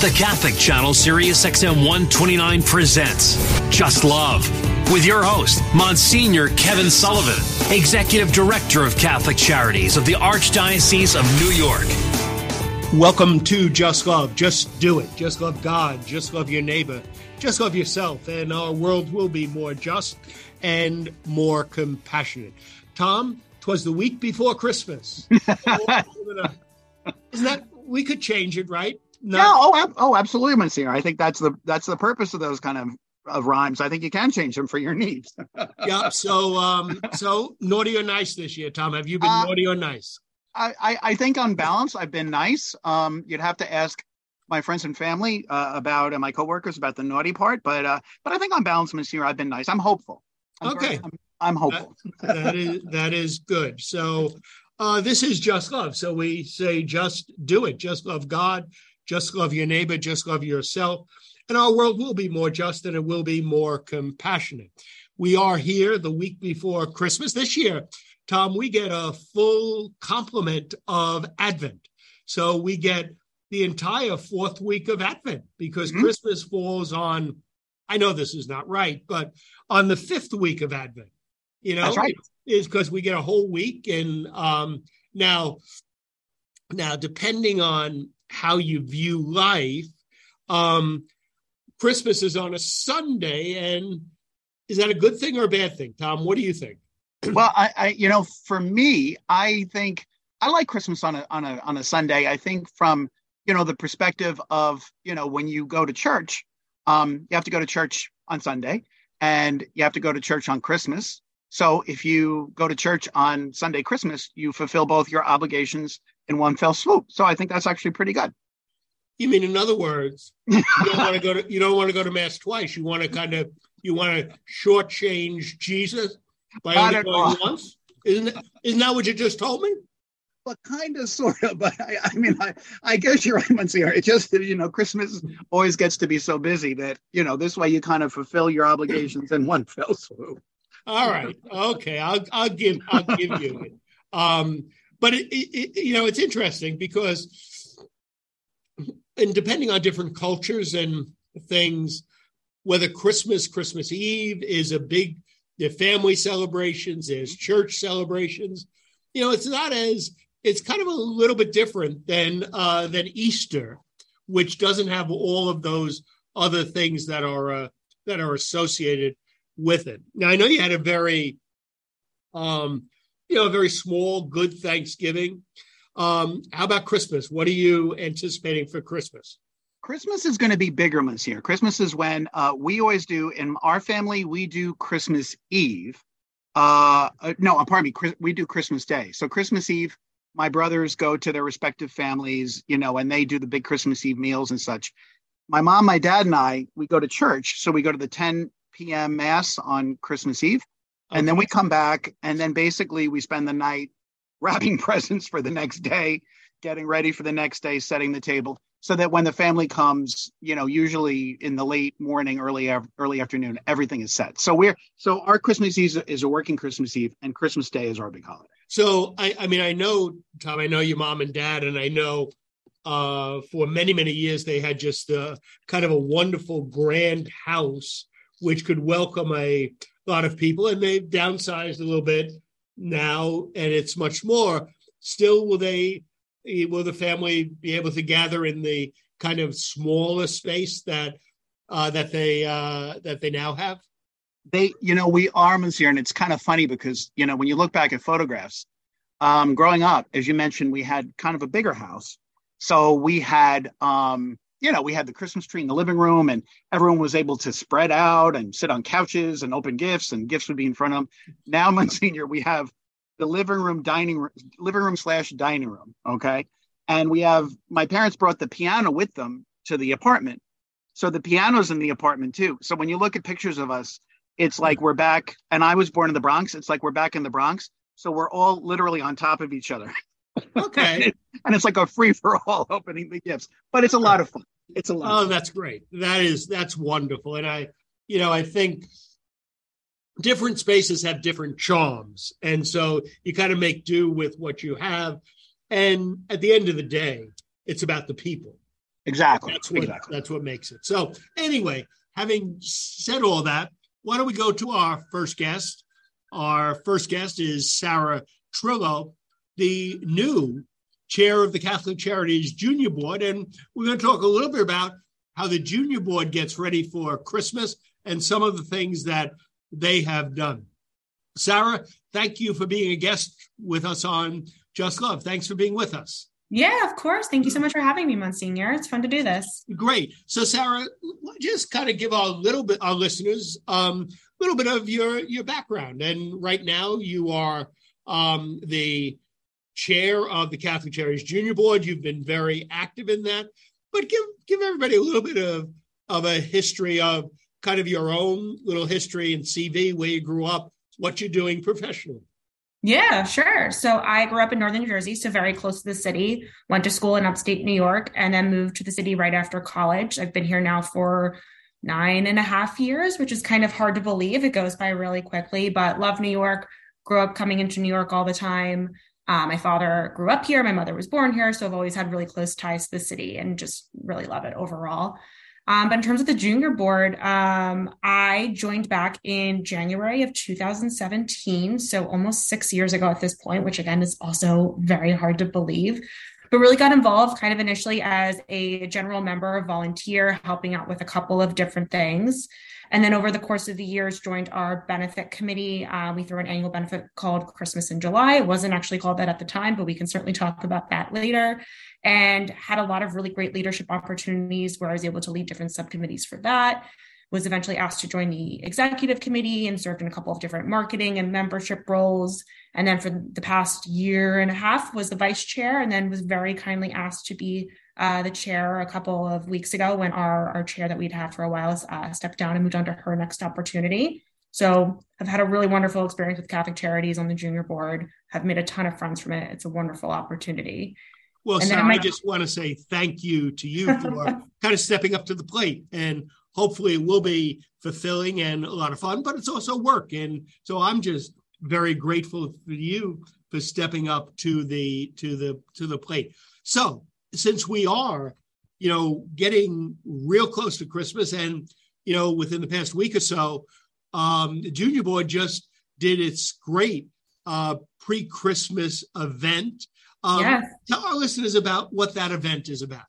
The Catholic Channel Sirius XM 129 presents Just Love with your host, Monsignor Kevin Sullivan, Executive Director of Catholic Charities of the Archdiocese of New York. Welcome to Just Love. Just do it. Just love God. Just love your neighbor. Just love yourself, and our world will be more just and more compassionate. Tom, twas the week before Christmas. Isn't that we could change it, right? No. Yeah, oh, oh, absolutely, Monsignor. I think that's the that's the purpose of those kind of of rhymes. I think you can change them for your needs. yeah. So, um, so naughty or nice this year, Tom? Have you been uh, naughty or nice? I, I, I think on balance, I've been nice. Um, you'd have to ask my friends and family uh, about and my coworkers about the naughty part, but uh, but I think on balance, Monsignor, I've been nice. I'm hopeful. I'm okay. Very, I'm, I'm, hopeful. that, that is that is good. So. Uh, this is just love. So we say, just do it. Just love God just love your neighbor, just love yourself, and our world will be more just and it will be more compassionate. We are here the week before Christmas. This year, Tom, we get a full complement of Advent. So we get the entire fourth week of Advent because mm-hmm. Christmas falls on, I know this is not right, but on the fifth week of Advent. You know, right. is because we get a whole week. And um, now, now, depending on how you view life. Um, Christmas is on a Sunday, and is that a good thing or a bad thing, Tom? What do you think? well, I, I, you know, for me, I think I like Christmas on a on a on a Sunday. I think from you know the perspective of you know when you go to church, um, you have to go to church on Sunday, and you have to go to church on Christmas. So if you go to church on Sunday, Christmas, you fulfill both your obligations in one fell swoop. So I think that's actually pretty good. You mean, in other words, you don't want to go to you don't want to go to mass twice. You want to kind of you want to shortchange Jesus by only going once. Isn't that, isn't that what you just told me? But kind of, sort of. But I, I mean, I, I guess you're right, Monsieur. It just you know, Christmas always gets to be so busy that you know this way you kind of fulfill your obligations in one fell swoop. All right, okay, I'll I'll give I'll give you it. Um, but it, it, you know, it's interesting because, and depending on different cultures and things, whether Christmas, Christmas Eve is a big, family celebrations, there's church celebrations. You know, it's not as it's kind of a little bit different than uh, than Easter, which doesn't have all of those other things that are uh, that are associated with it. Now, I know you had a very um, you know, a very small, good Thanksgiving. Um, how about Christmas? What are you anticipating for Christmas? Christmas is going to be bigger this year. Christmas is when uh, we always do in our family. We do Christmas Eve. Uh, uh, no, uh, pardon me. We do Christmas Day. So Christmas Eve, my brothers go to their respective families, you know, and they do the big Christmas Eve meals and such. My mom, my dad, and I, we go to church. So we go to the 10 p.m. mass on Christmas Eve. And then we come back, and then basically we spend the night wrapping presents for the next day, getting ready for the next day, setting the table, so that when the family comes, you know, usually in the late morning, early early afternoon, everything is set. So we're so our Christmas Eve is a working Christmas Eve, and Christmas Day is our big holiday. So I, I mean, I know Tom, I know your mom and dad, and I know uh, for many many years they had just a, kind of a wonderful grand house which could welcome a lot of people, and they've downsized a little bit now, and it's much more. Still, will they? Will the family be able to gather in the kind of smaller space that uh, that they uh, that they now have? They, you know, we are Monsieur, and it's kind of funny because you know when you look back at photographs, um, growing up, as you mentioned, we had kind of a bigger house, so we had um, you know, we had the Christmas tree in the living room and everyone was able to spread out and sit on couches and open gifts and gifts would be in front of them. Now, Monsignor, we have the living room, dining room, living room slash dining room. Okay. And we have my parents brought the piano with them to the apartment. So the piano's in the apartment too. So when you look at pictures of us, it's like we're back. And I was born in the Bronx. It's like we're back in the Bronx. So we're all literally on top of each other. Okay. and it's like a free for all opening the gifts, but it's a lot of fun. It's a lot. Oh, that's great. That is that's wonderful. And I, you know, I think different spaces have different charms, and so you kind of make do with what you have. And at the end of the day, it's about the people. Exactly. That's what exactly. that's what makes it. So anyway, having said all that, why don't we go to our first guest? Our first guest is Sarah Trillo, the new chair of the Catholic Charities Junior Board, and we're going to talk a little bit about how the Junior Board gets ready for Christmas and some of the things that they have done. Sarah, thank you for being a guest with us on Just Love. Thanks for being with us. Yeah, of course. Thank you so much for having me, Monsignor. It's fun to do this. Great. So, Sarah, just kind of give our little bit our listeners um, a little bit of your your background. And right now, you are um, the chair of the Catholic Charities Junior Board. You've been very active in that. But give give everybody a little bit of of a history of kind of your own little history and CV, where you grew up, what you're doing professionally. Yeah, sure. So I grew up in northern New Jersey, so very close to the city. Went to school in upstate New York and then moved to the city right after college. I've been here now for nine and a half years, which is kind of hard to believe. It goes by really quickly, but love New York. Grew up coming into New York all the time. Uh, my father grew up here. My mother was born here. So I've always had really close ties to the city and just really love it overall. Um, but in terms of the junior board, um, I joined back in January of 2017. So almost six years ago at this point, which again is also very hard to believe. But really got involved kind of initially as a general member, volunteer, helping out with a couple of different things. And then over the course of the years, joined our benefit committee. Uh, we threw an annual benefit called Christmas in July. It wasn't actually called that at the time, but we can certainly talk about that later. And had a lot of really great leadership opportunities where I was able to lead different subcommittees for that. Was eventually asked to join the executive committee and served in a couple of different marketing and membership roles. And then for the past year and a half was the vice chair, and then was very kindly asked to be uh, the chair a couple of weeks ago when our, our chair that we'd had for a while uh, stepped down and moved on to her next opportunity. So I've had a really wonderful experience with Catholic Charities on the junior board. I've made a ton of friends from it. It's a wonderful opportunity. Well, and Sarah, my- I just want to say thank you to you for kind of stepping up to the plate, and hopefully it will be fulfilling and a lot of fun. But it's also work, and so I'm just very grateful for you for stepping up to the to the to the plate. So since we are, you know, getting real close to Christmas, and you know, within the past week or so, um, the Junior Board just did its great uh, pre-Christmas event. Um, yes. Tell our listeners about what that event is about.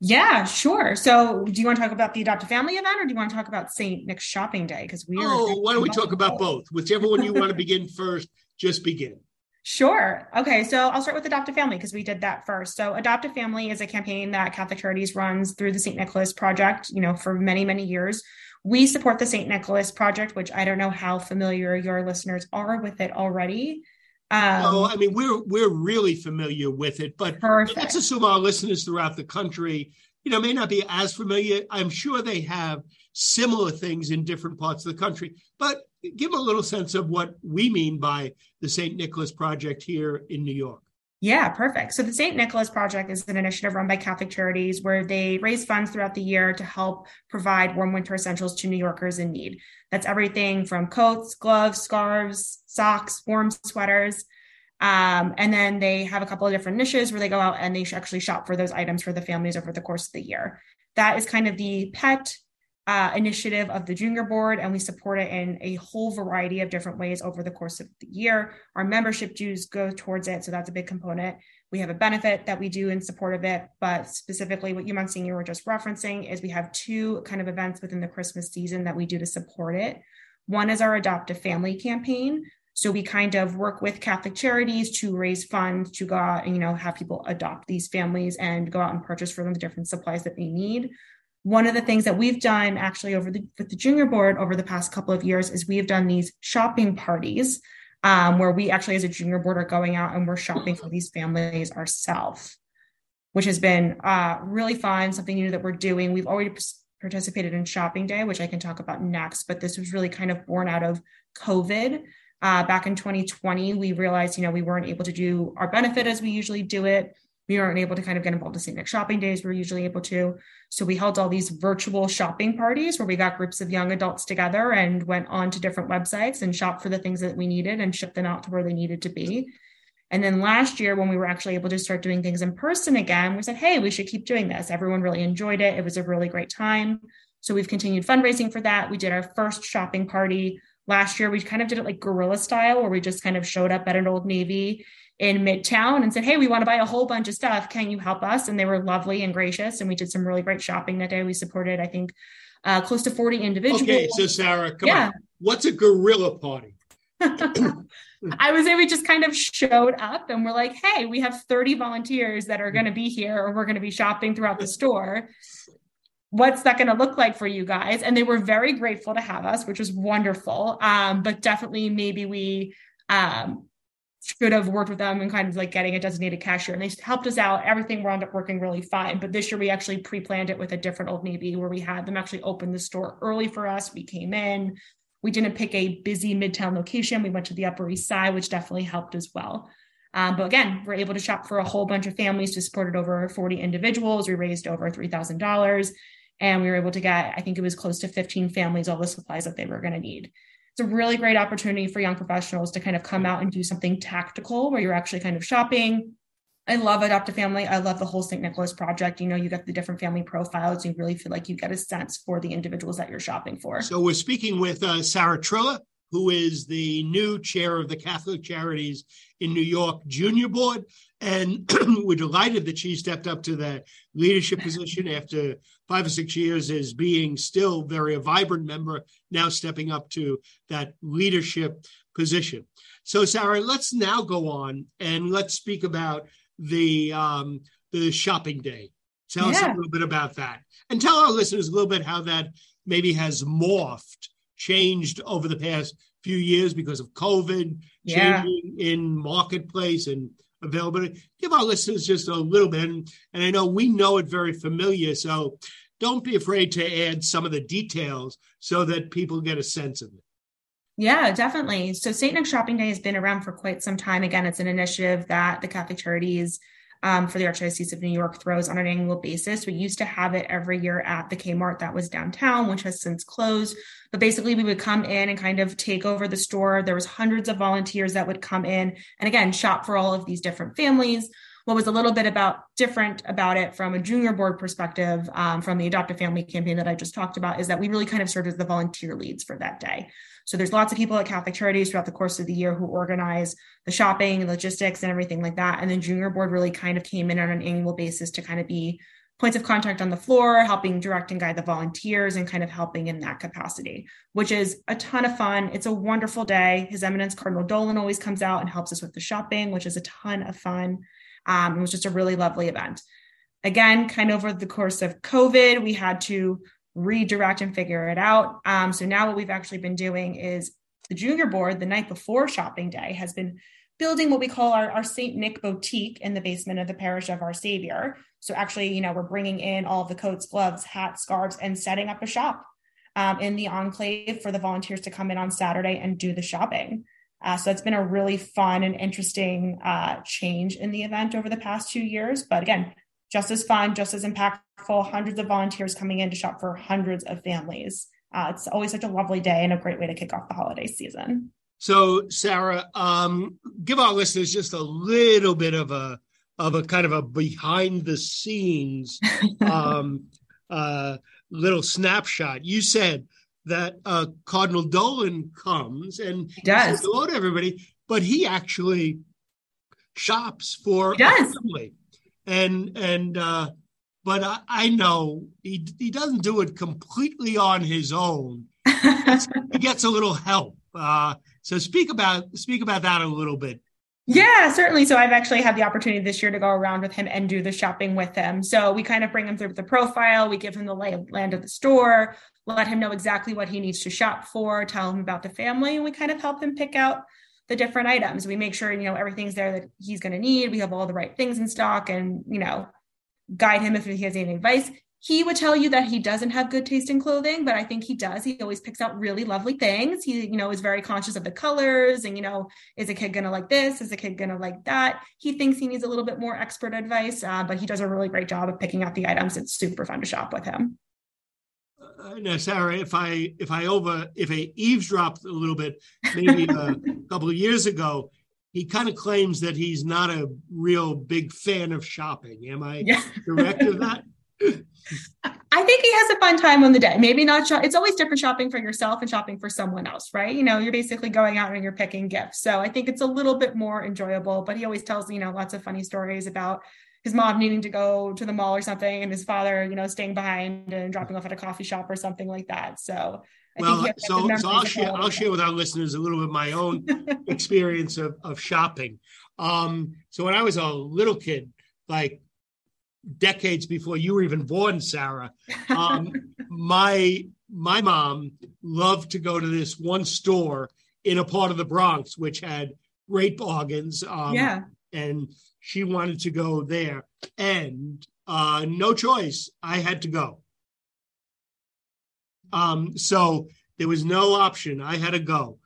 Yeah, sure. So, do you want to talk about the Adopt a Family event, or do you want to talk about Saint Nick's Shopping Day? Because we are. Oh, why don't we talk about both? Whichever one you want to begin first, just begin. Sure. Okay. So I'll start with Adopt a Family because we did that first. So Adopt a Family is a campaign that Catholic Charities runs through the St. Nicholas Project, you know, for many, many years. We support the St. Nicholas Project, which I don't know how familiar your listeners are with it already. Um, oh, I mean, we're we're really familiar with it, but perfect. let's assume our listeners throughout the country, you know, may not be as familiar. I'm sure they have similar things in different parts of the country, but give a little sense of what we mean by the St. Nicholas Project here in New York. Yeah, perfect. So the St. Nicholas Project is an initiative run by Catholic Charities where they raise funds throughout the year to help provide warm winter essentials to New Yorkers in need. That's everything from coats, gloves, scarves, socks, warm sweaters. Um, and then they have a couple of different niches where they go out and they actually shop for those items for the families over the course of the year. That is kind of the pet uh, initiative of the junior board, and we support it in a whole variety of different ways over the course of the year. Our membership dues go towards it, so that's a big component. We have a benefit that we do in support of it, but specifically what you, Monsignor, were just referencing is we have two kind of events within the Christmas season that we do to support it. One is our Adopt a Family campaign. So we kind of work with Catholic charities to raise funds to go out and, you know, have people adopt these families and go out and purchase for them the different supplies that they need one of the things that we've done actually over the with the junior board over the past couple of years is we have done these shopping parties um, where we actually as a junior board are going out and we're shopping for these families ourselves which has been uh, really fun something new that we're doing. We've already participated in shopping day which i can talk about next but this was really kind of born out of covid. Uh, back in 2020 we realized you know we weren't able to do our benefit as we usually do it we weren't able to kind of get involved in St. Nick shopping days. We're usually able to. So we held all these virtual shopping parties where we got groups of young adults together and went on to different websites and shopped for the things that we needed and shipped them out to where they needed to be. And then last year, when we were actually able to start doing things in person again, we said, hey, we should keep doing this. Everyone really enjoyed it. It was a really great time. So we've continued fundraising for that. We did our first shopping party last year. We kind of did it like guerrilla style, where we just kind of showed up at an Old Navy in Midtown and said, Hey, we want to buy a whole bunch of stuff. Can you help us? And they were lovely and gracious. And we did some really great shopping that day. We supported, I think, uh, close to 40 individuals. Okay, so Sarah, come yeah. on. What's a gorilla party? I would say we just kind of showed up and we're like, hey, we have 30 volunteers that are going to be here or we're going to be shopping throughout the store. What's that going to look like for you guys? And they were very grateful to have us, which was wonderful. Um, but definitely, maybe we um, should have worked with them and kind of like getting a designated cashier. And they helped us out. Everything wound up working really fine. But this year we actually pre-planned it with a different Old Navy where we had them actually open the store early for us. We came in, we didn't pick a busy midtown location. We went to the Upper East Side, which definitely helped as well. Um, but again, we're able to shop for a whole bunch of families to support over 40 individuals. We raised over $3,000 and we were able to get, I think it was close to 15 families, all the supplies that they were going to need. It's a really great opportunity for young professionals to kind of come out and do something tactical where you're actually kind of shopping, I love Adopt a Family. I love the whole St. Nicholas project. You know, you get the different family profiles. You really feel like you get a sense for the individuals that you're shopping for. So we're speaking with uh, Sarah Trillo, who is the new chair of the Catholic Charities in New York Junior Board. And we're delighted that she stepped up to that leadership position after five or six years as being still very a vibrant member, now stepping up to that leadership position. So, Sarah, let's now go on and let's speak about the um, the shopping day. Tell yeah. us a little bit about that, and tell our listeners a little bit how that maybe has morphed, changed over the past few years because of COVID, yeah. changing in marketplace and Give our listeners just a little bit, and, and I know we know it very familiar, so don't be afraid to add some of the details so that people get a sense of it. Yeah, definitely. So St. Nick Shopping Day has been around for quite some time. Again, it's an initiative that the Catholic Charities um, for the Archdiocese of New York throws on an annual basis. We used to have it every year at the Kmart that was downtown, which has since closed. But basically, we would come in and kind of take over the store. There was hundreds of volunteers that would come in and again shop for all of these different families what was a little bit about different about it from a junior board perspective um, from the Adopt a Family campaign that i just talked about is that we really kind of served as the volunteer leads for that day so there's lots of people at catholic charities throughout the course of the year who organize the shopping and logistics and everything like that and then junior board really kind of came in on an annual basis to kind of be points of contact on the floor, helping direct and guide the volunteers, and kind of helping in that capacity, which is a ton of fun. It's a wonderful day. His Eminence Cardinal Dolan always comes out and helps us with the shopping, which is a ton of fun. Um, it was just a really lovely event. Again, kind of over the course of COVID, we had to redirect and figure it out. Um, so now what we've actually been doing is the junior board the night before shopping day has been building what we call our, our St. Nick boutique in the basement of the parish of Our Savior. So actually, you know, we're bringing in all the coats, gloves, hats, scarves, and setting up a shop um, in the enclave for the volunteers to come in on Saturday and do the shopping. Uh, so that's been a really fun and interesting uh, change in the event over the past two years. But again, just as fun, just as impactful, hundreds of volunteers coming in to shop for hundreds of families. Uh, it's always such a lovely day and a great way to kick off the holiday season. So, Sarah, um, give our listeners just a little bit of a of a kind of a behind the scenes um, uh, little snapshot. You said that uh, Cardinal Dolan comes and he does says hello to everybody, but he actually shops for he does. family. And and uh, but I, I know he he doesn't do it completely on his own. he gets a little help. Uh, so speak about speak about that a little bit. Yeah, certainly. So I've actually had the opportunity this year to go around with him and do the shopping with him. So we kind of bring him through the profile, we give him the lay of land of the store, let him know exactly what he needs to shop for, tell him about the family, and we kind of help him pick out the different items. We make sure, you know, everything's there that he's going to need. We have all the right things in stock and, you know, guide him if he has any advice he would tell you that he doesn't have good taste in clothing but i think he does he always picks out really lovely things he you know is very conscious of the colors and you know is a kid gonna like this is a kid gonna like that he thinks he needs a little bit more expert advice uh, but he does a really great job of picking out the items it's super fun to shop with him uh, now sarah if i if i over if i eavesdropped a little bit maybe a couple of years ago he kind of claims that he's not a real big fan of shopping. Am I Yeah. correct of that? I think he has a fun time on the day. Maybe not. Shop- it's always different shopping for yourself and shopping for someone else, right? You know, you're basically going out and you're picking gifts. So I think it's a little bit more enjoyable. But he always tells you know lots of funny stories about his mom needing to go to the mall or something, and his father, you know, staying behind and dropping off at a coffee shop or something like that. So. I well, so, so I'll share I'll share with our listeners a little bit of my own experience of, of shopping. Um, so when I was a little kid, like decades before you were even born, Sarah, um, my my mom loved to go to this one store in a part of the Bronx which had great bargains. Um, yeah. and she wanted to go there, and uh, no choice, I had to go. Um, so there was no option. I had to go,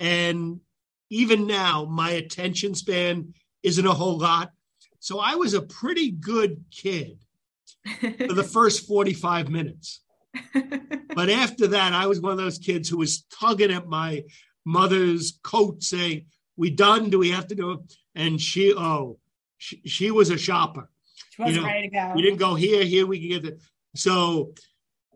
and even now, my attention span isn't a whole lot. So I was a pretty good kid for the first 45 minutes. But after that, I was one of those kids who was tugging at my mother's coat saying, We done? Do we have to go? And she, oh, she, she was a shopper. she wasn't you know, ready to go. We didn't go here, here, we can get the. So,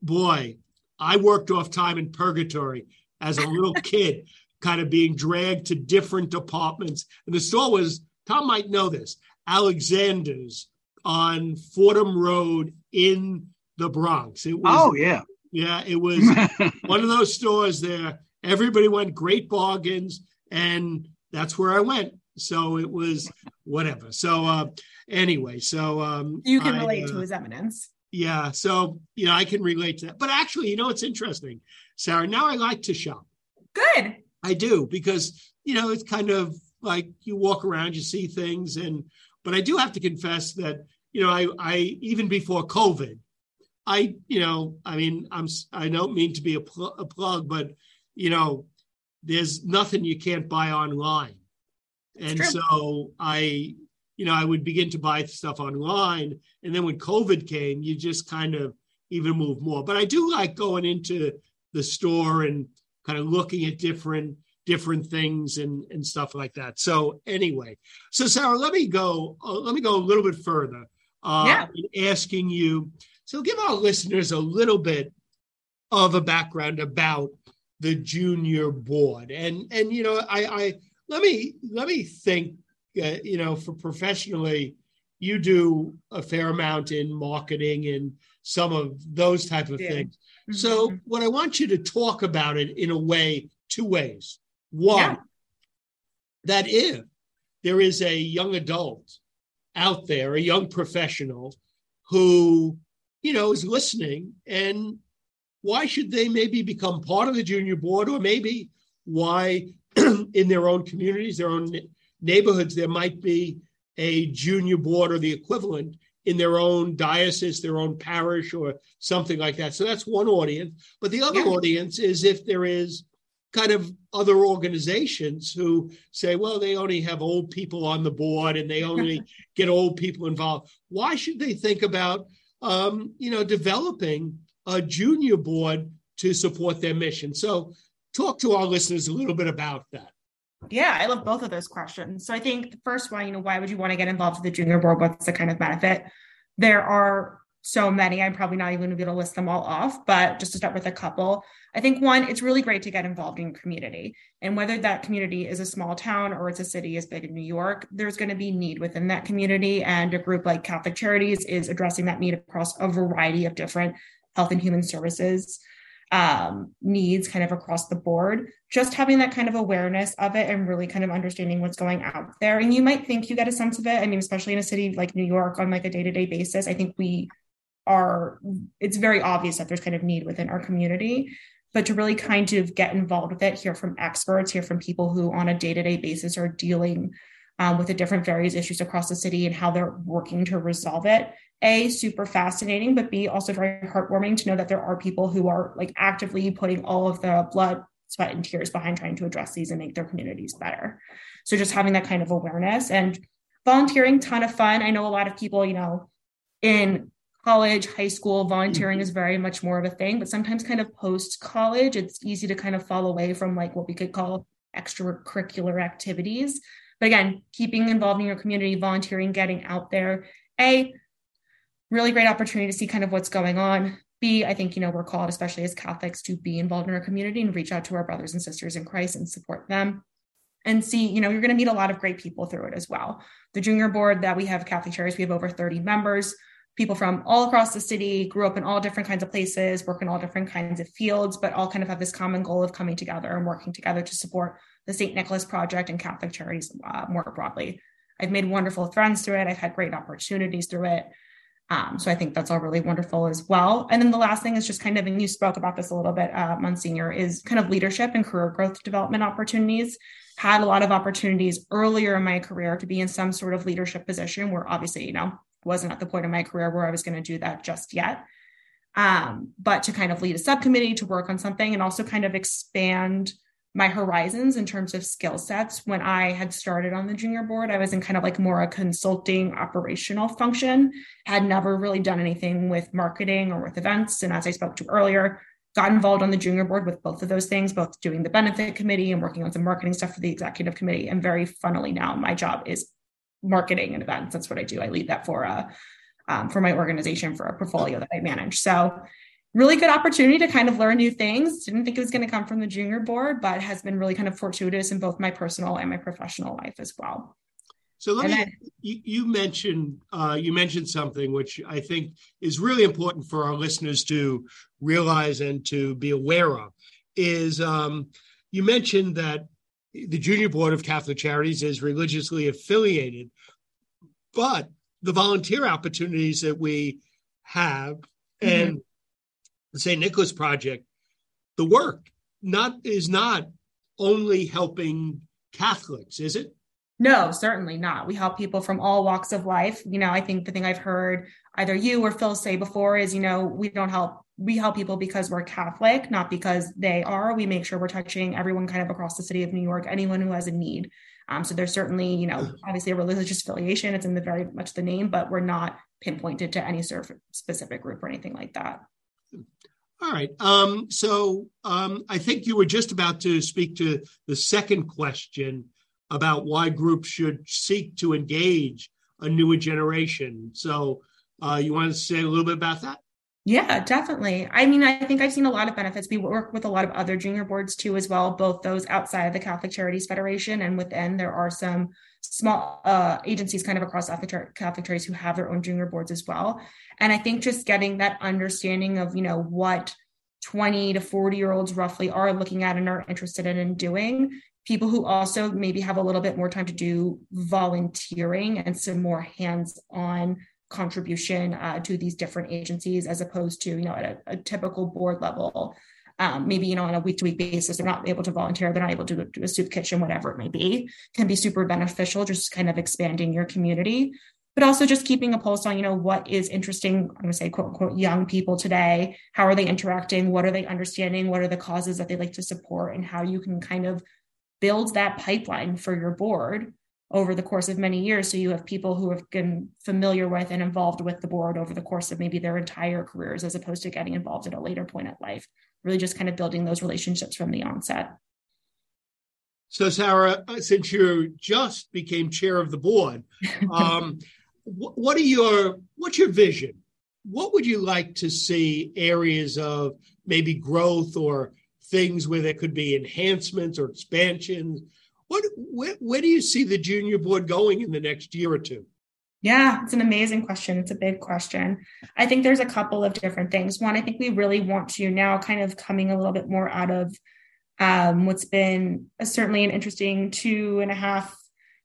boy, I worked off time in purgatory as a little kid, kind of being dragged to different departments. And the store was, Tom might know this, Alexander's on Fordham Road in the Bronx. It was, oh yeah. yeah, it was one of those stores there. Everybody went great bargains, and that's where I went. So it was whatever. So uh, anyway, so um, you can I, relate uh, to his eminence. yeah, so you know I can relate to that. But actually, you know it's interesting, Sarah. Now I like to shop. Good. I do because you know it's kind of like you walk around, you see things, and but I do have to confess that you know I I even before COVID, I you know I mean I'm I don't mean to be a, pl- a plug, but you know there's nothing you can't buy online, and true. so I you know I would begin to buy stuff online, and then when COVID came, you just kind of even move more. But I do like going into the store and kind of looking at different different things and and stuff like that. So anyway, so Sarah, let me go. Uh, let me go a little bit further. Uh, Yeah. in asking you. So give our listeners a little bit of a background about the junior board, and and you know, I I let me let me think. Uh, you know, for professionally, you do a fair amount in marketing and some of those type of Yeah. things. So, Mhm. what I want you to talk about it in a way, two ways. One, Yeah. that if there is a young adult out there, a young professional who, you know, is listening, and why should they maybe become part of the junior board, or maybe why in their own communities, their own neighborhoods, there might be a junior board or the equivalent in their own diocese, their own parish, or something like that. So that's one audience. But the other Yeah. audience is if there is kind of other organizations who say, well, they only have old people on the board and they only get old people involved. Why should they think about, um, you know, developing a junior board to support their mission? So, talk to our listeners a little bit about that. Yeah, I love both of those questions. So I think the first one, you know, why would you want to get involved with the junior board? What's the kind of benefit? There are so many. I'm probably not even going to be able to list them all off, but just to start with a couple, I think one, it's really great to get involved in community. And whether that community is a small town or it's a city as big as New York, there's going to be need within that community. And a group like Catholic Charities is addressing that need across a variety of different health and human services um, needs kind of across the board. Just having that kind of awareness of it and really kind of understanding what's going out there. And you might think you get a sense of it. I mean, especially in a city like New York on like a day to day basis, I think we are, it's very obvious that there's kind of need within our community. But to really kind of get involved with it, hear from experts, hear from people who on a day to day basis are dealing um, with the different various issues across the city and how they're working to resolve it a super fascinating but b also very heartwarming to know that there are people who are like actively putting all of the blood sweat and tears behind trying to address these and make their communities better so just having that kind of awareness and volunteering ton of fun i know a lot of people you know in college high school volunteering mm-hmm. is very much more of a thing but sometimes kind of post college it's easy to kind of fall away from like what we could call extracurricular activities But again, keeping involved in your community, volunteering, getting out there. A, really great opportunity to see kind of what's going on. B, I think, you know, we're called, especially as Catholics, to be involved in our community and reach out to our brothers and sisters in Christ and support them. And see, you know, you're going to meet a lot of great people through it as well. The junior board that we have Catholic Charities, we have over 30 members, people from all across the city, grew up in all different kinds of places, work in all different kinds of fields, but all kind of have this common goal of coming together and working together to support the St. Nicholas Project and Catholic Charities uh, more broadly. I've made wonderful friends through it. I've had great opportunities through it. Um, so I think that's all really wonderful as well. And then the last thing is just kind of, and you spoke about this a little bit, uh, Monsignor, is kind of leadership and career growth development opportunities. Had a lot of opportunities earlier in my career to be in some sort of leadership position where obviously, you know, wasn't at the point in my career where I was going to do that just yet. Um, but to kind of lead a subcommittee to work on something and also kind of expand my horizons in terms of skill sets. When I had started on the junior board, I was in kind of like more a consulting operational function, had never really done anything with marketing or with events. And as I spoke to earlier, got involved on the junior board with both of those things, both doing the benefit committee and working on some marketing stuff for the executive committee. And very funnily now, my job is marketing and events. That's what I do. I lead that for a uh, um, for my organization for a portfolio that I manage. So really good opportunity to kind of learn new things. Didn't think it was going to come from the junior board, but has been really kind of fortuitous in both my personal and my professional life as well. So let and me. Then, you, you, mentioned uh, you mentioned something which I think is really important for our listeners to realize and to be aware of. Is um, you mentioned that the Junior Board of Catholic Charities is religiously affiliated, but the volunteer opportunities that we have mm-hmm. and the St. Nicholas Project, the work not is not only helping Catholics, is it? No, certainly not. We help people from all walks of life. You know, I think the thing I've heard either you or Phil say before is, you know, we don't help we help people because we're Catholic, not because they are. We make sure we're touching everyone kind of across the city of New York, anyone who has a need. Um, so there's certainly, you know, obviously a religious affiliation. It's in the very much the name, but we're not pinpointed to any sort of specific group or anything like that. All right. Um, so um, I think you were just about to speak to the second question about why groups should seek to engage a newer generation. So uh, you want to say a little bit about that? Yeah, definitely. I mean, I think I've seen a lot of benefits. We work with a lot of other junior boards too, as well, both those outside of the Catholic Charities Federation and within. There are some small uh, agencies kind of across Catholic, Catholic Charities who have their own junior boards as well. And I think just getting that understanding of, you know, what 20 to 40 year olds roughly are looking at and are interested in and doing people who also maybe have a little bit more time to do volunteering and some more hands-on contribution uh, to these different agencies as opposed to you know at a, a typical board level. Um, maybe you know on a week to week basis they're not able to volunteer they're not able to do a soup kitchen whatever it may be can be super beneficial just kind of expanding your community. But also just keeping a pulse on you know what is interesting i'm going to say quote unquote young people today. How are they interacting? What are they understanding? What are the causes that they like to support? And how you can kind of build that pipeline for your board over the course of many years so you have people who have been familiar with and involved with the board over the course of maybe their entire careers as opposed to getting involved at a later point in life really just kind of building those relationships from the onset so sarah uh, since you just became chair of the board um, what are your what's your vision? What would you like to see areas of maybe growth or things where there could be enhancements or expansions? What where, where do you see the junior board going in the next year or two? Yeah, it's an amazing question. It's a big question. I think there's a couple of different things. One, I think we really want to now kind of coming a little bit more out of um, what's been a, certainly an interesting two and a half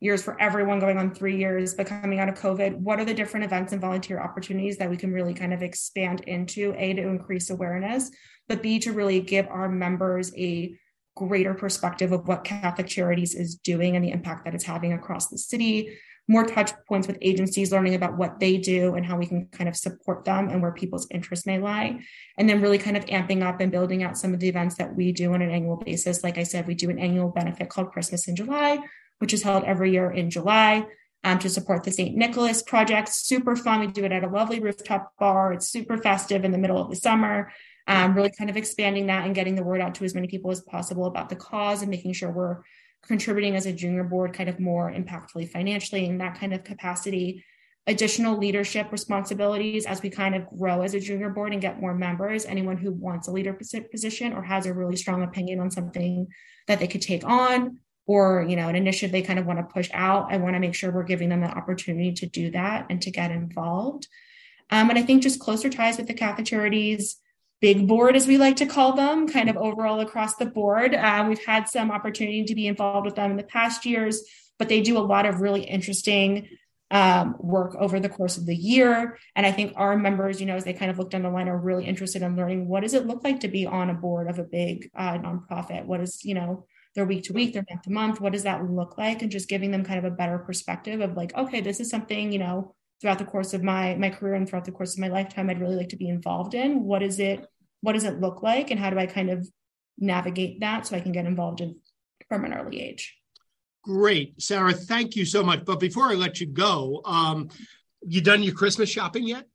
years for everyone going on three years, but coming out of COVID, what are the different events and volunteer opportunities that we can really kind of expand into? A, to increase awareness, but B, to really give our members a greater perspective of what Catholic Charities is doing and the impact that it's having across the city. More touch points with agencies, learning about what they do and how we can kind of support them and where people's interests may lie. And then really kind of amping up and building out some of the events that we do on an annual basis. Like I said, we do an annual benefit called Christmas in July, which is held every year in July um, to support the St. Nicholas Project. Super fun. We do it at a lovely rooftop bar. It's super festive in the middle of the summer. Um, really kind of expanding that and getting the word out to as many people as possible about the cause and making sure we're contributing as a junior board kind of more impactfully financially in that kind of capacity. Additional leadership responsibilities as we kind of grow as a junior board and get more members. Anyone who wants a leader position or has a really strong opinion on something that they could take on or you know an initiative they kind of want to push out i want to make sure we're giving them the opportunity to do that and to get involved. Um, and i think just closer ties with the catholic charities big board as we like to call them kind of overall across the board uh, we've had some opportunity to be involved with them in the past years but they do a lot of really interesting um, work over the course of the year. And I think our members, you know, as they kind of look down the line, are really interested in learning what does it look like to be on a board of a big uh, nonprofit? What is, you know, their week to week, their month to month? What does that look like? And just giving them kind of a better perspective of like, okay, this is something, you know, throughout the course of my my career and throughout the course of my lifetime, I'd really like to be involved in. What is it? What does it look like? And how do I kind of navigate that so I can get involved in from an early age? Great, Sarah. Thank you so much. But before I let you go, um, you done your Christmas shopping yet?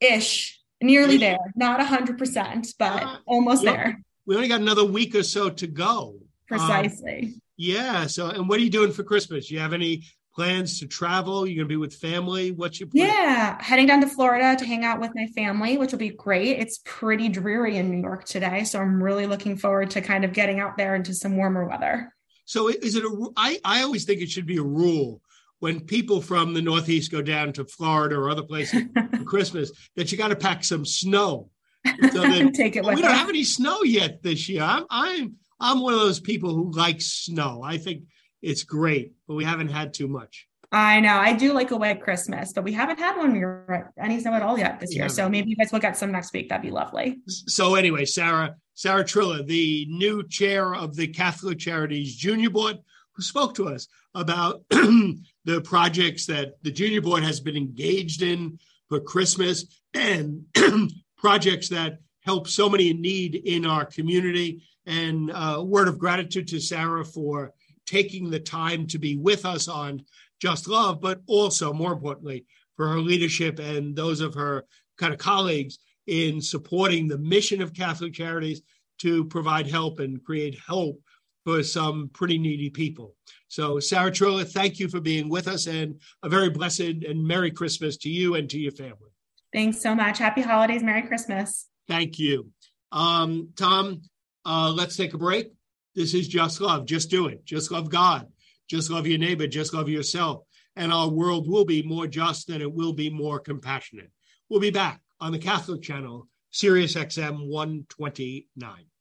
Ish, nearly Ish. there. Not a hundred percent, but uh, almost there. We only got another week or so to go. Precisely. Um, yeah. So, and what are you doing for Christmas? You have any plans to travel? You're going to be with family? What's your plan? Yeah, heading down to Florida to hang out with my family, which will be great. It's pretty dreary in New York today, so I'm really looking forward to kind of getting out there into some warmer weather. So is it a? I I always think it should be a rule when people from the Northeast go down to Florida or other places for Christmas that you got to pack some snow. So that, Take it. Well, we don't have any snow yet this year. I'm I'm I'm one of those people who likes snow. I think it's great, but we haven't had too much. I know. I do like a white Christmas, but we haven't had one any snow at all yet this year. So maybe you guys will get some next week. That'd be lovely. So anyway, Sarah, Sarah Trillo, the new chair of the Catholic Charities Junior Board, who spoke to us about the projects that the Junior Board has been engaged in for Christmas and projects that help so many in need in our community. And a uh, word of gratitude to Sarah for taking the time to be with us on Just Love, but also, more importantly, for her leadership and those of her kind of colleagues in supporting the mission of Catholic Charities to provide help and create hope for some pretty needy people. So, Sarah Trillo, thank you for being with us and a very blessed and Merry Christmas to you and to your family. Thanks so much. Happy holidays. Merry Christmas. Thank you. Um, Tom, uh, let's take a break. This is just love. Just do it. Just love God. Just love your neighbor. Just love yourself. And our world will be more just and it will be more compassionate. We'll be back on the Catholic channel, Sirius XM 129.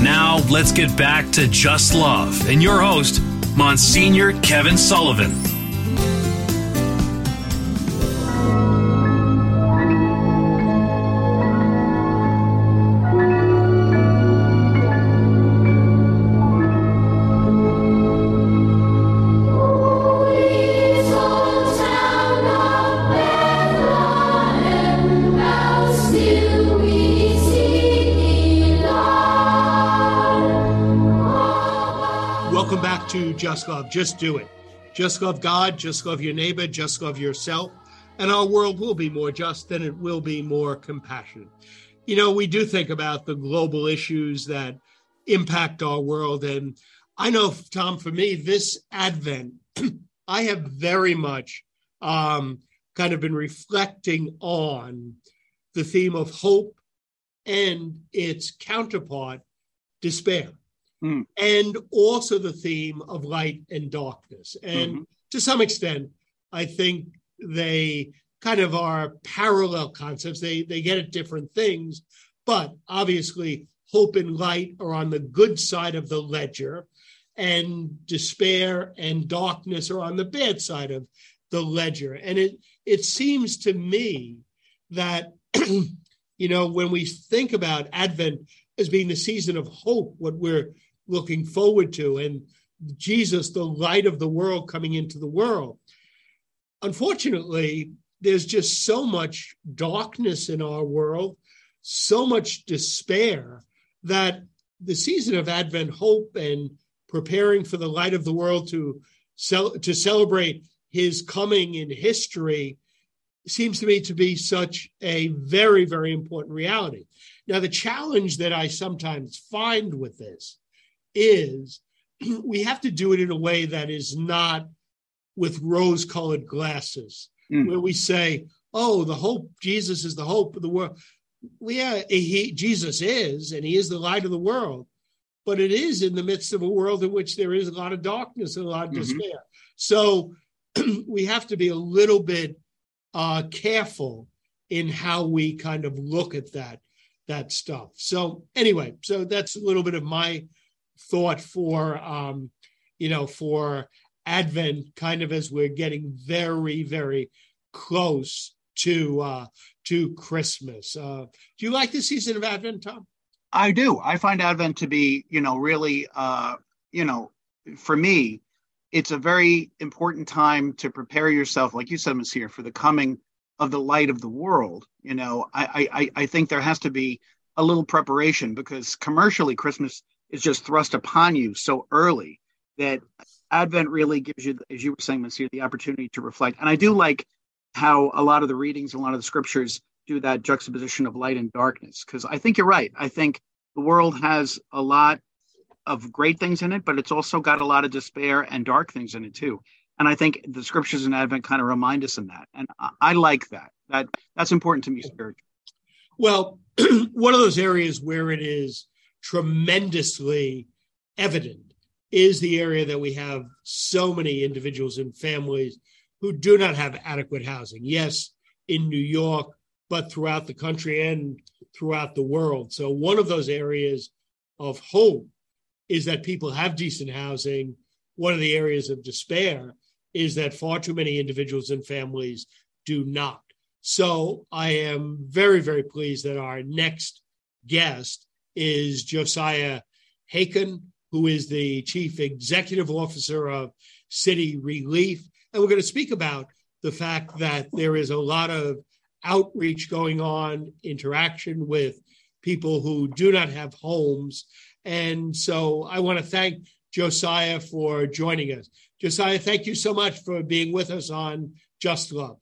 Now, let's get back to Just Love and your host, Monsignor Kevin Sullivan. To just love. Just do it. Just love God, just love your neighbor, just love yourself. And our world will be more just and it will be more compassionate. You know, we do think about the global issues that impact our world. And I know, Tom, for me, this Advent, I have very much um, kind of been reflecting on the theme of hope and its counterpart, despair mm. and also the theme of light and darkness. And mm-hmm. to some extent, I think they kind of are parallel concepts. They they get at different things, but obviously hope and light are on the good side of the ledger, and despair and darkness are on the bad side of the ledger. And it it seems to me that you know when we think about Advent as being the season of hope, what we're looking forward to, and Jesus, the light of the world, coming into the world. Unfortunately, there's just so much darkness in our world, so much despair that the season of Advent hope and preparing for the light of the world to cel- to celebrate his coming in history seems to me to be such a very very important reality. Now the challenge that I sometimes find with this is we have to do it in a way that is not with rose colored glasses, mm. where we say, oh, the hope, Jesus is the hope of the world. Well, yeah, he, Jesus is, and he is the light of the world, but it is in the midst of a world in which there is a lot of darkness and a lot of mm-hmm. despair. So we have to be a little bit uh, careful in how we kind of look at that that stuff. So anyway, so that's a little bit of my thought for um, you know for Advent, kind of as we're getting very very close to uh, to Christmas. Uh, do you like the season of Advent, Tom? I do. I find Advent to be you know really uh, you know for me it's a very important time to prepare yourself, like you said, Monsignor, for the coming of the light of the world. You know, I, I, I think there has to be a little preparation because commercially Christmas is just thrust upon you so early that Advent really gives you, as you were saying, Monsignor, the opportunity to reflect. And I do like how a lot of the readings, a lot of the scriptures do that juxtaposition of light and darkness. Because I think you're right. I think the world has a lot of great things in it, but it's also got a lot of despair and dark things in it too. And I think the scriptures in Advent kind of remind us of that. And I, I like that. That that's important to me spiritually. Well, one of those areas where it is tremendously evident is the area that we have so many individuals and families who do not have adequate housing. Yes, in New York, but throughout the country and throughout the world. So, one of those areas of hope is that people have decent housing. One of the areas of despair is that far too many individuals and families do not. So, I am very, very pleased that our next guest is Josiah Haken, who is the chief executive officer of City Relief. And we're going to speak about the fact that there is a lot of outreach going on, interaction with people who do not have homes. And so I want to thank Josiah for joining us. Josiah, thank you so much for being with us on Just Love.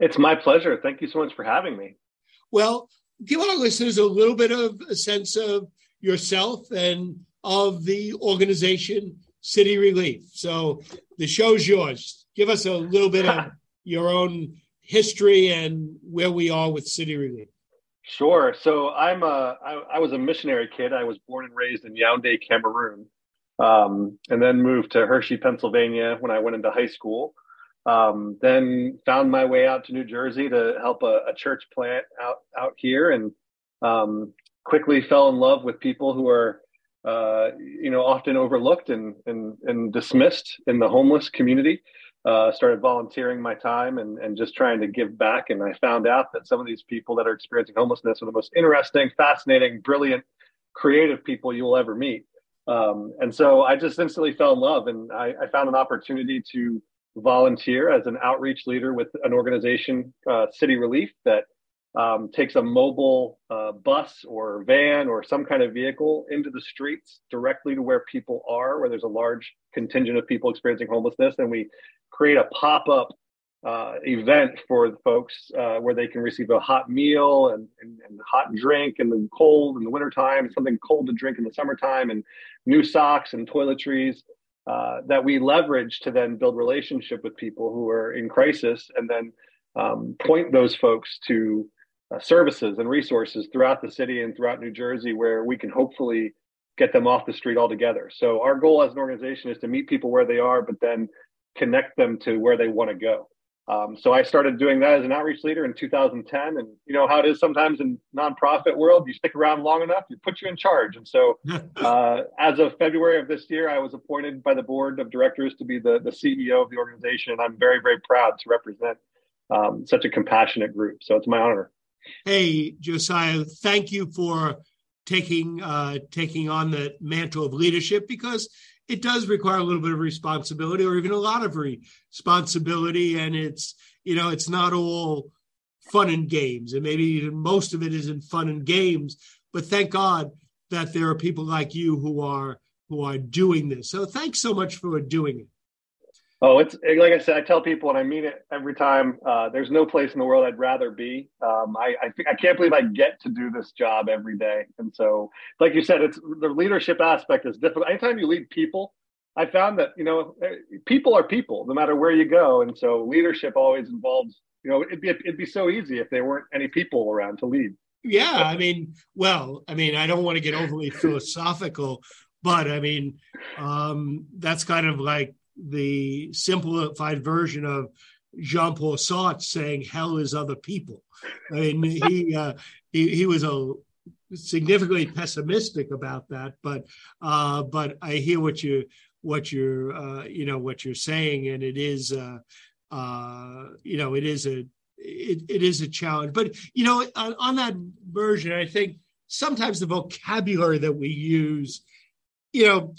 It's my pleasure. Thank you so much for having me. Well, give our listeners a little bit of a sense of yourself and of the organization City Relief. So the show's yours. Give us a little bit of your own history and where we are with City Relief. Sure. So I'm a I, I was a missionary kid. I was born and raised in Yaoundé, Cameroon, um, and then moved to Hershey, Pennsylvania when I went into high school. Um, then found my way out to New Jersey to help a, a church plant out out here, and um, quickly fell in love with people who are uh, you know often overlooked and, and and dismissed in the homeless community. Uh, started volunteering my time and, and just trying to give back. And i found out that some of these people that are experiencing homelessness are the most interesting fascinating brilliant creative people you will ever meet. Um, and so i just instantly fell in love and I, I, found an opportunity to volunteer as an outreach leader with an organization uh, city relief that um, takes a mobile uh, bus or van or some kind of vehicle into the streets directly to where people are, where there's a large contingent of people experiencing homelessness. And we create a pop up uh, event for the folks uh, where they can receive a hot meal and, and, and, hot drink in the cold in the wintertime, something cold to drink in the summertime, and new socks and toiletries. Uh, that we leverage to then build relationship with people who are in crisis and then um, point those folks to uh, services and resources throughout the city and throughout New Jersey where we can hopefully get them off the street altogether. So our goal as an organization is to meet people where they are, but then connect them to where they want to go. Um, so I started doing that as an outreach leader in 2010, and you know how it is sometimes in nonprofit world. You stick around long enough, you put you in charge. And so, uh, as of February of this year, I was appointed by the board of directors to be the the CEO of the organization, and I'm very very proud to represent um, such a compassionate group. So it's my honor. Hey, Josiah, thank you for taking uh, taking on the mantle of leadership because it does require a little bit of responsibility or even a lot of responsibility. And it's you know it's not all fun and games. And maybe even most of it isn't fun and games but thank god that there are people like you who are who are doing this. So thanks so much for doing it Oh, it's like I said. I tell people, and I mean it every time. Uh, there's no place in the world I'd rather be. Um, I I, I can't believe I get to do this job every day. And so, like you said, it's the leadership aspect is difficult. Anytime you lead people, I found that you know people are people, no matter where you go. And so, leadership always involves. You know, it'd be it'd be so easy if there weren't any people around to lead. Yeah, I mean, well, I mean, I don't want to get overly philosophical, but I mean, um, that's kind of like the simplified version of Jean Paul Sartre saying "hell is other people." I mean, he uh, he, he was a significantly pessimistic about that, but uh, but I hear what you what you're uh, you know what you're saying, and it is uh, uh, you know it is a it, it is a challenge. But you know, on, on that version, I think sometimes the vocabulary that we use, you know,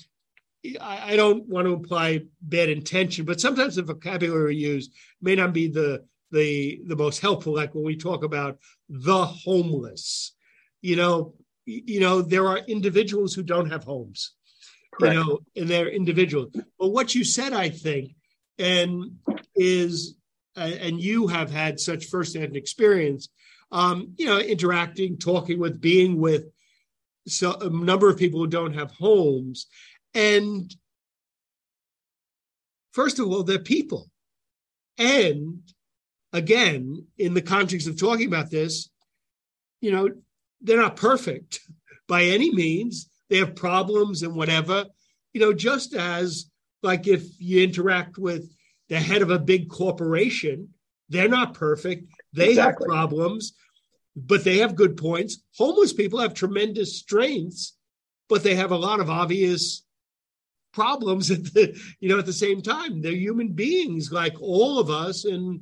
I, don't want to imply bad intention, but sometimes the vocabulary used may not be the the the most helpful. Like when we talk about the homeless, you know, you know, there are individuals who don't have homes, Correct. you know, and they're individuals. But what you said, I think, and is, and you have had such firsthand experience, um, you know, interacting, talking with, being with so a number of people who don't have homes and first of all, they're people. And again, in the context of talking about this, you know, they're not perfect by any means. They have problems and whatever, you know, just as like if you interact with the head of a big corporation, they're not perfect. They exactly. have problems, but they have good points. Homeless people have tremendous strengths, but they have a lot of obvious problems at the you know at the same time. They're human beings like all of us. And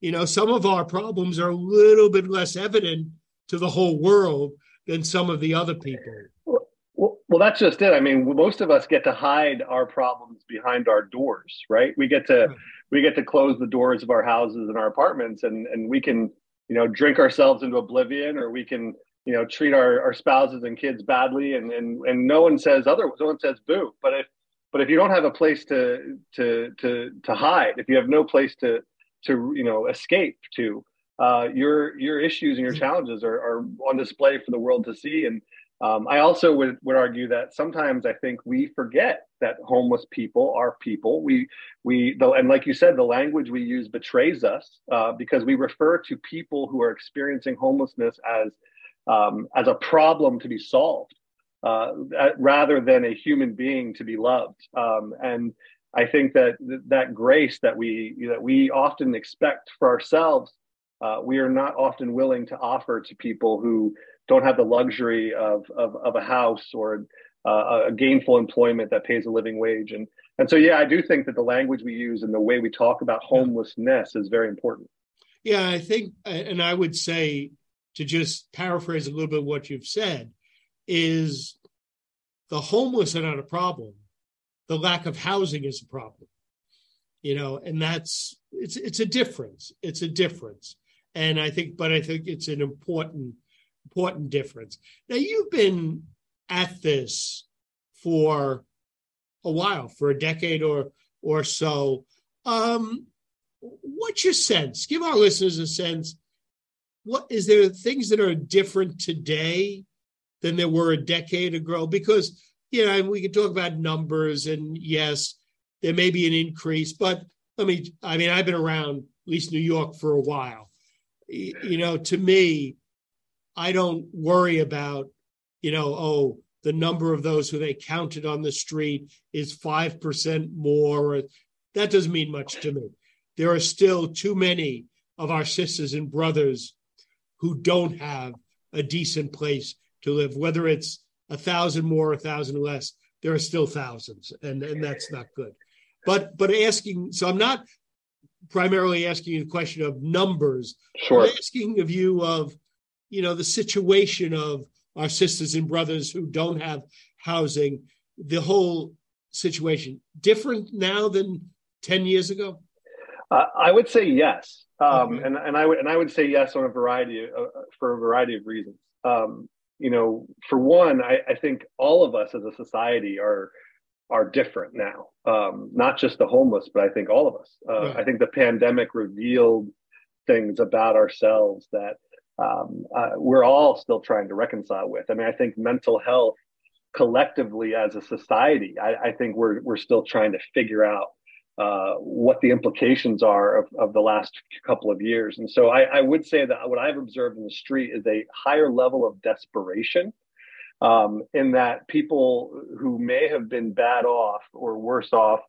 you know some of our problems are a little bit less evident to the whole world than some of the other people. Well, well that's just it. I mean most of us get to hide our problems behind our doors right? We get to right. we get to close the doors of our houses and our apartments and and we can you know drink ourselves into oblivion or we can you know treat our, our spouses and kids badly and, and and no one says other no one says boo. But if but if you don't have a place to to to to hide, if you have no place to to you know escape to, uh, your your issues and your challenges are, are on display for the world to see. And um, I also would would argue that sometimes I think we forget that homeless people are people. We we and like you said, the language we use betrays us uh, because we refer to people who are experiencing homelessness as um, as a problem to be solved uh, rather than a human being to be loved. Um, and I think that that grace that we that we often expect for ourselves, uh, we are not often willing to offer to people who don't have the luxury of of, of a house or uh, a gainful employment that pays a living wage. And and so yeah, I do think that the language we use and the way we talk about homelessness is very important. Yeah, I think, and I would say to just paraphrase a little bit what you've said is the homeless are not a problem. The lack of housing is a problem. You know, and that's it's it's a difference. It's a difference. And I think, but I think it's an important important difference. Now you've been at this for a while, for a decade or or so. Um, what's your sense? Give our listeners a sense. What is there things that are different today than there were a decade ago? Because you know, we can talk about numbers, and yes, there may be an increase, but I mean, I mean, I've been around at least New York for a while. You know, to me, I don't worry about, you know, oh, the number of those who they counted on the street is 5% more. That doesn't mean much to me. There are still too many of our sisters and brothers who don't have a decent place to live, whether it's a thousand more, a thousand less, there are still thousands, and, and that's not good. But but asking, so I'm not primarily asking you the question of numbers. Sure. I'm asking of you of, you know, the situation of our sisters and brothers who don't have housing, the whole situation different now than 10 years ago? Uh, I would say yes. Um, okay. and, and I would, and I would say yes on a variety of, uh, for a variety of reasons. Um, you know, for one, I, I, think all of us as a society are, are different now. Um, not just the homeless, but I think all of us. Uh, right. I think the pandemic revealed things about ourselves that um, uh, we're all still trying to reconcile with. I mean, I think mental health collectively as a society, I, I think we're we're still trying to figure out uh, what the implications are of, of the last couple of years. And so I, I, would say that what I've observed in the street is a higher level of desperation um, in that people who may have been bad off or worse off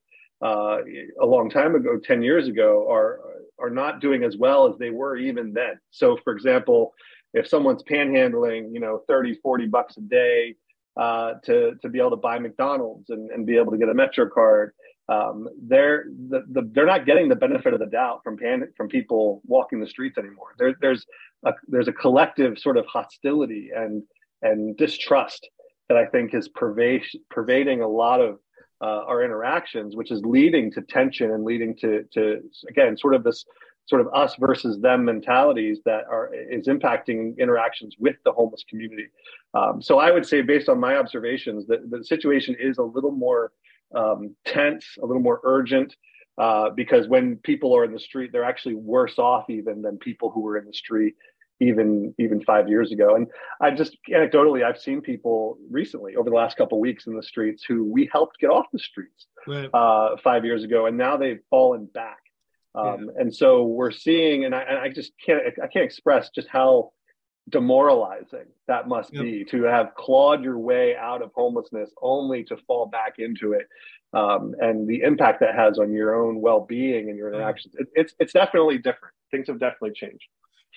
uh, a long time ago, 10 years ago, are are not doing as well as they were even then. So, for example, if someone's panhandling, you know, 30, 40 bucks a day uh, to, to be able to buy McDonald's and, and be able to get a Metro card, um, they're the, the, they're not getting the benefit of the doubt from pan, from people walking the streets anymore. There, there's a there's a collective sort of hostility and and distrust that I think is pervade, pervading a lot of uh, our interactions, which is leading to tension and leading to to again sort of this sort of us versus them mentalities that are is impacting interactions with the homeless community. Um, so I would say, based on my observations, that the situation is a little more um, tense, a little more urgent. Uh, because when people are in the street, they're actually worse off even than people who were in the street even even five years ago. And I just anecdotally, I've seen people recently over the last couple of weeks in the streets who we helped get off the streets right. uh, five years ago, and now they've fallen back. Um, yeah. And so we're seeing, and I, and I, just can't I can't express just how demoralizing that must yep. be to have clawed your way out of homelessness only to fall back into it um, and the impact that has on your own well-being and your interactions. It, it's it's definitely different. Things have definitely changed.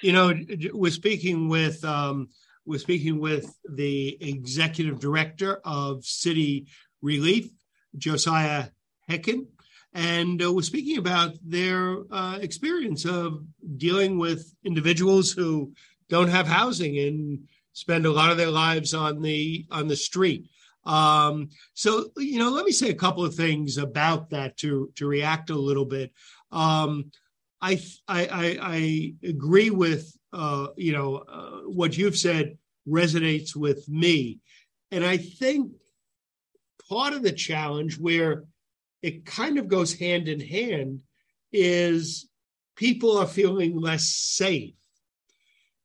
You know, we're speaking with um, we're speaking with the executive director of City Relief, Josiah Haken, and uh, we're speaking about their uh, experience of dealing with individuals who don't have housing and spend a lot of their lives on the on the street. Um, so, you know, let me say a couple of things about that to to react a little bit. Um, I I I, agree with uh, you know uh, what you've said resonates with me, and I think part of the challenge where it kind of goes hand in hand is people are feeling less safe.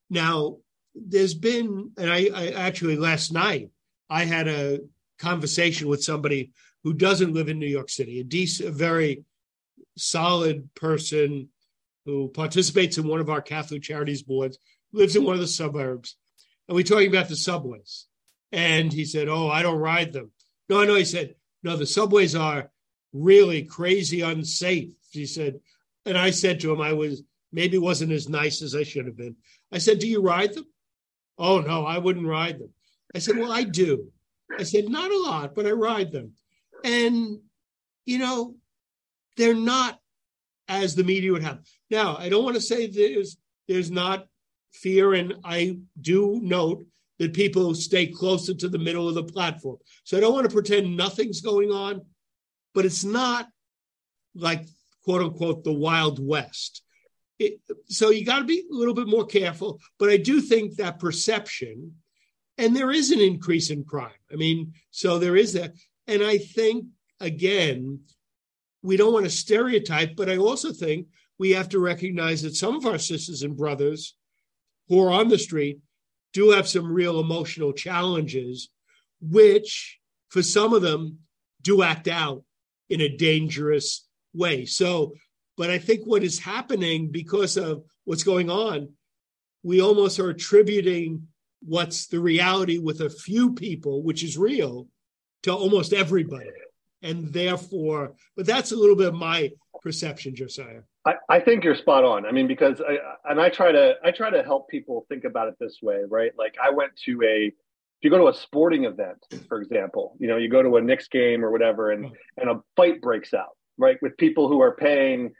Now, there's been, and I, I actually last night I had a conversation with somebody who doesn't live in New York City, a decent, a very solid person who participates in one of our Catholic Charities boards, lives in one of the suburbs. And we're talking about the subways. And he said, Oh, I don't ride them. No, no, he said, No, the subways are really crazy unsafe. He said, and I said to him, I was maybe wasn't as nice as I should have been. I said, Do you ride them? Oh, no, I wouldn't ride them. I said, Well, I do. I said, Not a lot, but I ride them. And, you know, they're not as the media would have. Now, I don't want to say there's there's not fear, and I do note that people stay closer to the middle of the platform. So I don't want to pretend nothing's going on, but it's not like quote unquote the Wild West. It, so you got to be a little bit more careful. But I do think that perception, and there is an increase in crime. I mean, so there is that. And I think, again, we don't want to stereotype, but I also think we have to recognize that some of our sisters and brothers who are on the street do have some real emotional challenges, which for some of them do act out in a dangerous way. So, but I think what is happening because of what's going on, we almost are attributing what's the reality with a few people, which is real, to almost everybody. And therefore, but that's a little bit of my perception, Josiah. I, I think you're spot on. I mean, because I and I try to I try to help people think about it this way, right? Like I went to a if you go to a sporting event, for example, you know, you go to a Knicks game or whatever, and oh. and a fight breaks out, right, with people who are paying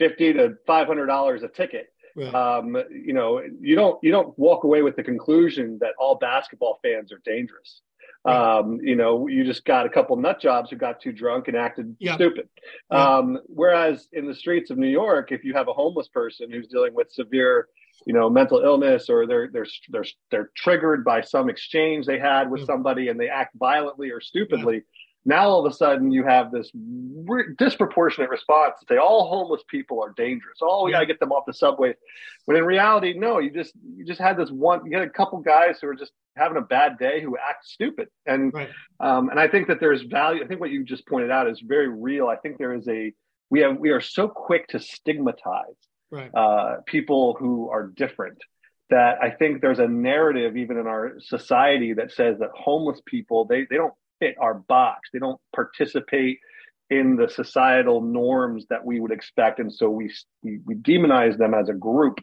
fifty to five hundred dollars a ticket. Right. Um, you know, you don't you don't walk away with the conclusion that all basketball fans are dangerous. Um, you know, you just got a couple nut jobs who got too drunk and acted yeah. stupid. Yeah. Um, whereas in the streets of New York, if you have a homeless person who's dealing with severe, you know, mental illness or they're they're they're they're triggered by some exchange they had with somebody and they act violently or stupidly. Now all of a sudden you have this re- disproportionate response to say all homeless people are dangerous. Oh, we got to get them off the subway. But in reality, no, you just you just had this one. You had a couple guys who are just having a bad day who act stupid, and right. um, and I think that there's value. I think what you just pointed out is very real. I think there is a we have we are so quick to stigmatize right. uh, people who are different that I think there's a narrative even in our society that says that homeless people they they don't fit our box. They don't participate in the societal norms that we would expect, and so we, we we, demonize them as a group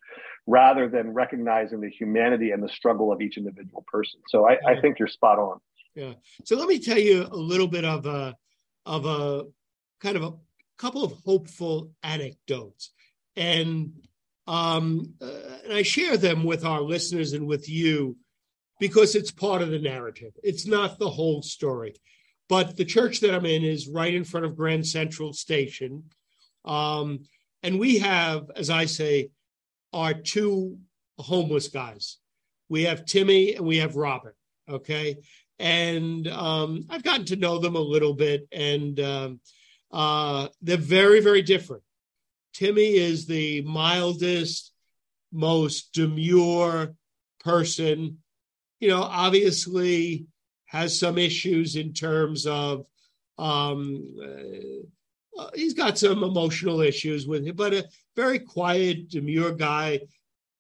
rather than recognizing the humanity and the struggle of each individual person. So I, I think you're spot on. Yeah. So let me tell you a little bit of a of a kind of a couple of hopeful anecdotes, and um, uh, and I share them with our listeners and with you because it's part of the narrative. It's not the whole story. But the church that I'm in is right in front of Grand Central Station. Um, and we have, as I say, our two homeless guys. We have Timmy and we have Robert. Okay. And um, I've gotten to know them a little bit, and um, uh, they're very, very different. Timmy is the mildest, most demure person you know, obviously has some issues in terms of um, uh, uh, he's got some emotional issues with him, but a very quiet, demure guy.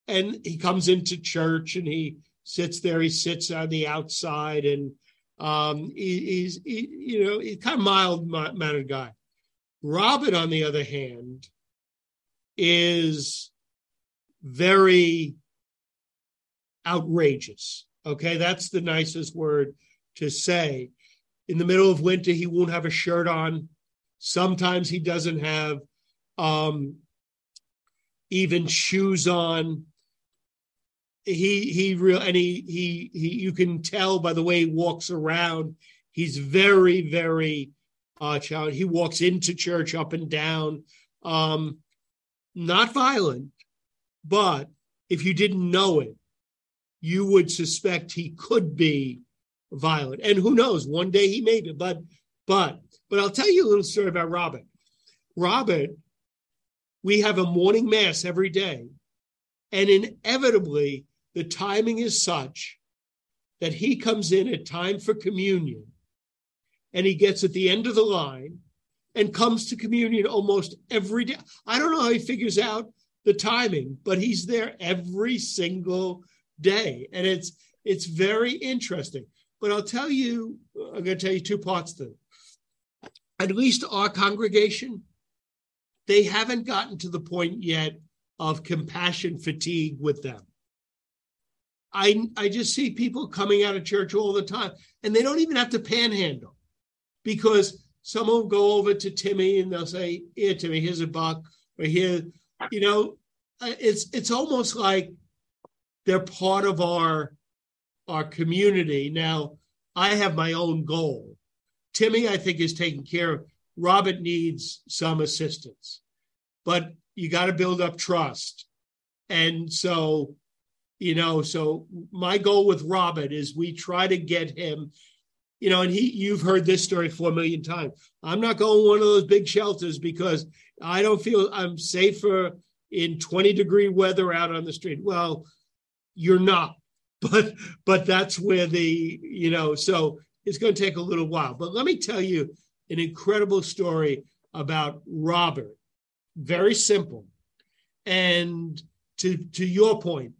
And he comes into church and he sits there. He sits on the outside, and um, he, he's he, you know he's kind of mild mannered guy. Robin, on the other hand, is very outrageous. Okay, that's the nicest word to say. In the middle of winter, he won't have a shirt on. Sometimes he doesn't have um, even shoes on. He he real and he, he he you can tell by the way he walks around. He's very very uh, child. He walks into church up and down. Um, not violent, but if you didn't know it, you would suspect he could be violent. And who knows, one day he may be. But but but I'll tell you a little story about Robert. Robert, we have a morning mass every day, and inevitably the timing is such that he comes in at time for communion and he gets at the end of the line and comes to communion almost every day. I don't know how he figures out the timing, but he's there every single day. And it's it's very interesting. But I'll tell you, I'm going to tell you two parts to it. At least our congregation, they haven't gotten to the point yet of compassion fatigue with them. I I just see people coming out of church all the time, and they don't even have to panhandle because someone will go over to Timmy and they'll say, "Here, Timmy, here's a buck," or "Here," you know, uh, it's it's almost like they're part of our our community. Now, I have my own goal. Timmy, I think, is taken care of. Robert needs some assistance, but you got to build up trust. And so, you know, so my goal with Robert is we try to get him, you know, and he, you've heard this story four million times. I'm not going one of those big shelters because I don't feel I'm safer in 20 degree weather out on the street. Well, you're not, but but that's where the you know so it's going to take a little while. But let me tell you an incredible story about Robert. Very simple, and to to your point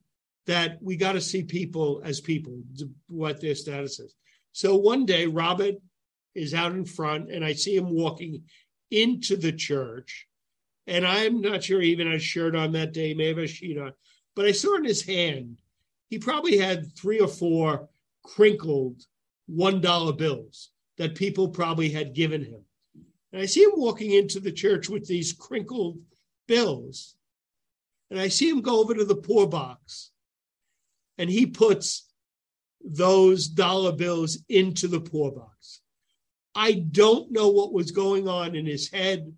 that we got to see people as people, what their status is. So one day, Robert is out in front, and I see him walking into the church. And I'm not sure even had a shirt on that day, maybe a sheet on, but I saw in his hand, he probably had three or four crinkled $1 bills that people probably had given him. And I see him walking into the church with these crinkled bills. And I see him go over to the poor box and he puts those dollar bills into the poor box. I don't know what was going on in his head,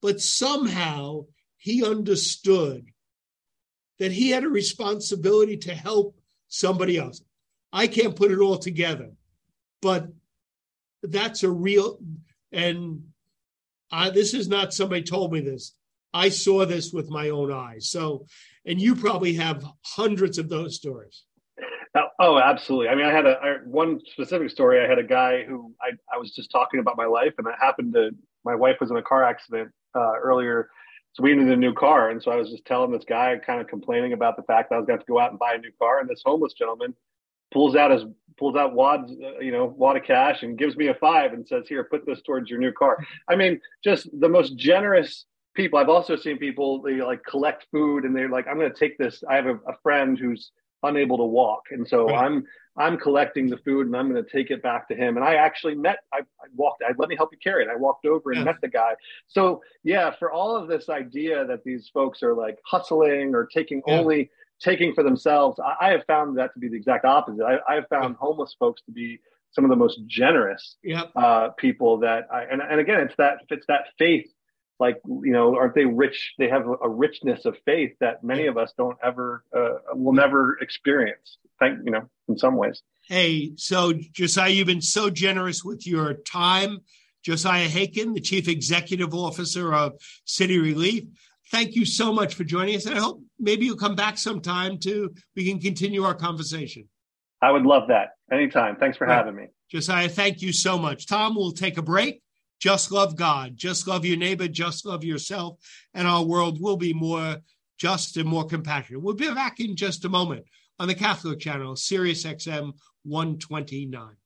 but somehow he understood that he had a responsibility to help somebody else. I can't put it all together, but that's a real, and I, this is not somebody told me this. I saw this with my own eyes. So, and you probably have hundreds of those stories. Oh, oh absolutely. I mean, I had a I, one specific story. I had a guy who I, I was just talking about my life, and I happened to. My wife was in a car accident uh, earlier, so we needed a new car, and so I was just telling this guy, kind of complaining about the fact that I was going to, to go out and buy a new car, and this homeless gentleman pulls out his pulls out wads, uh, you know, wad of cash and gives me a five and says, "Here, put this towards your new car." I mean, just the most generous people. I've also seen people they like collect food and they're like, "I'm going to take this." I have a, a, friend who's unable to walk, and so right. I'm I'm collecting the food and I'm going to take it back to him. And I actually met. I, I walked. I let me help you carry it. I walked over and yeah. met the guy. So yeah, for all of this idea that these folks are like hustling or taking yeah. only taking for themselves, I, I, have found that to be the exact opposite. I, I have found yeah. homeless folks to be some of the most generous uh, people that I, and, and again, it's that, it's that faith, like, you know, aren't they rich? They have a, richness of faith that many of us don't ever, uh, will never experience. Thank, you know, in some ways. Hey, so Josiah, you've been so generous with your time. Josiah Haken, the Chief Executive Officer of City Relief thank you so much for joining us. And I hope maybe you'll come back sometime to we can continue our conversation. I would love that. Anytime. Thanks for right. having me. Josiah, thank you so much. Tom, we'll take a break. Just love God. Just love your neighbor. Just love yourself. And our world will be more just and more compassionate. We'll be back in just a moment on the Catholic channel, Sirius XM 129.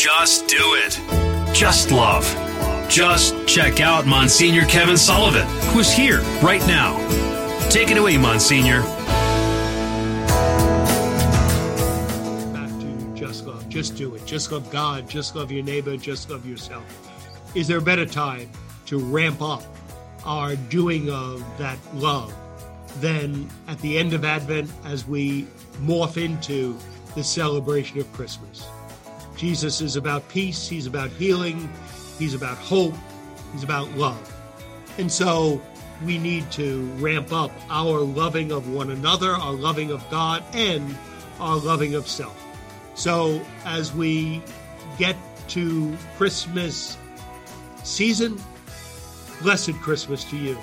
Just do it. Just love. Just check out Monsignor Kevin Sullivan, who's here right now. Take it away, Monsignor. Back to just love. Just do it. Just love God. Just love your neighbor. Just love yourself. Is there a better time to ramp up our doing of that love than at the end of Advent as we morph into the celebration of Christmas? Jesus is about peace, he's about healing, he's about hope, he's about love. And so we need to ramp up our loving of one another, our loving of God, and our loving of self. So as we get to Christmas season, blessed Christmas to you.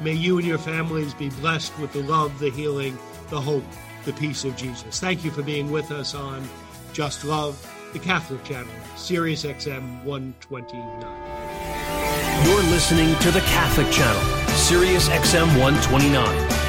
May you and your families be blessed with the love, the healing, the hope, the peace of Jesus. Thank you for being with us on Just Love the Catholic Channel, Sirius XM 129. You're listening to the Catholic Channel, Sirius XM 129.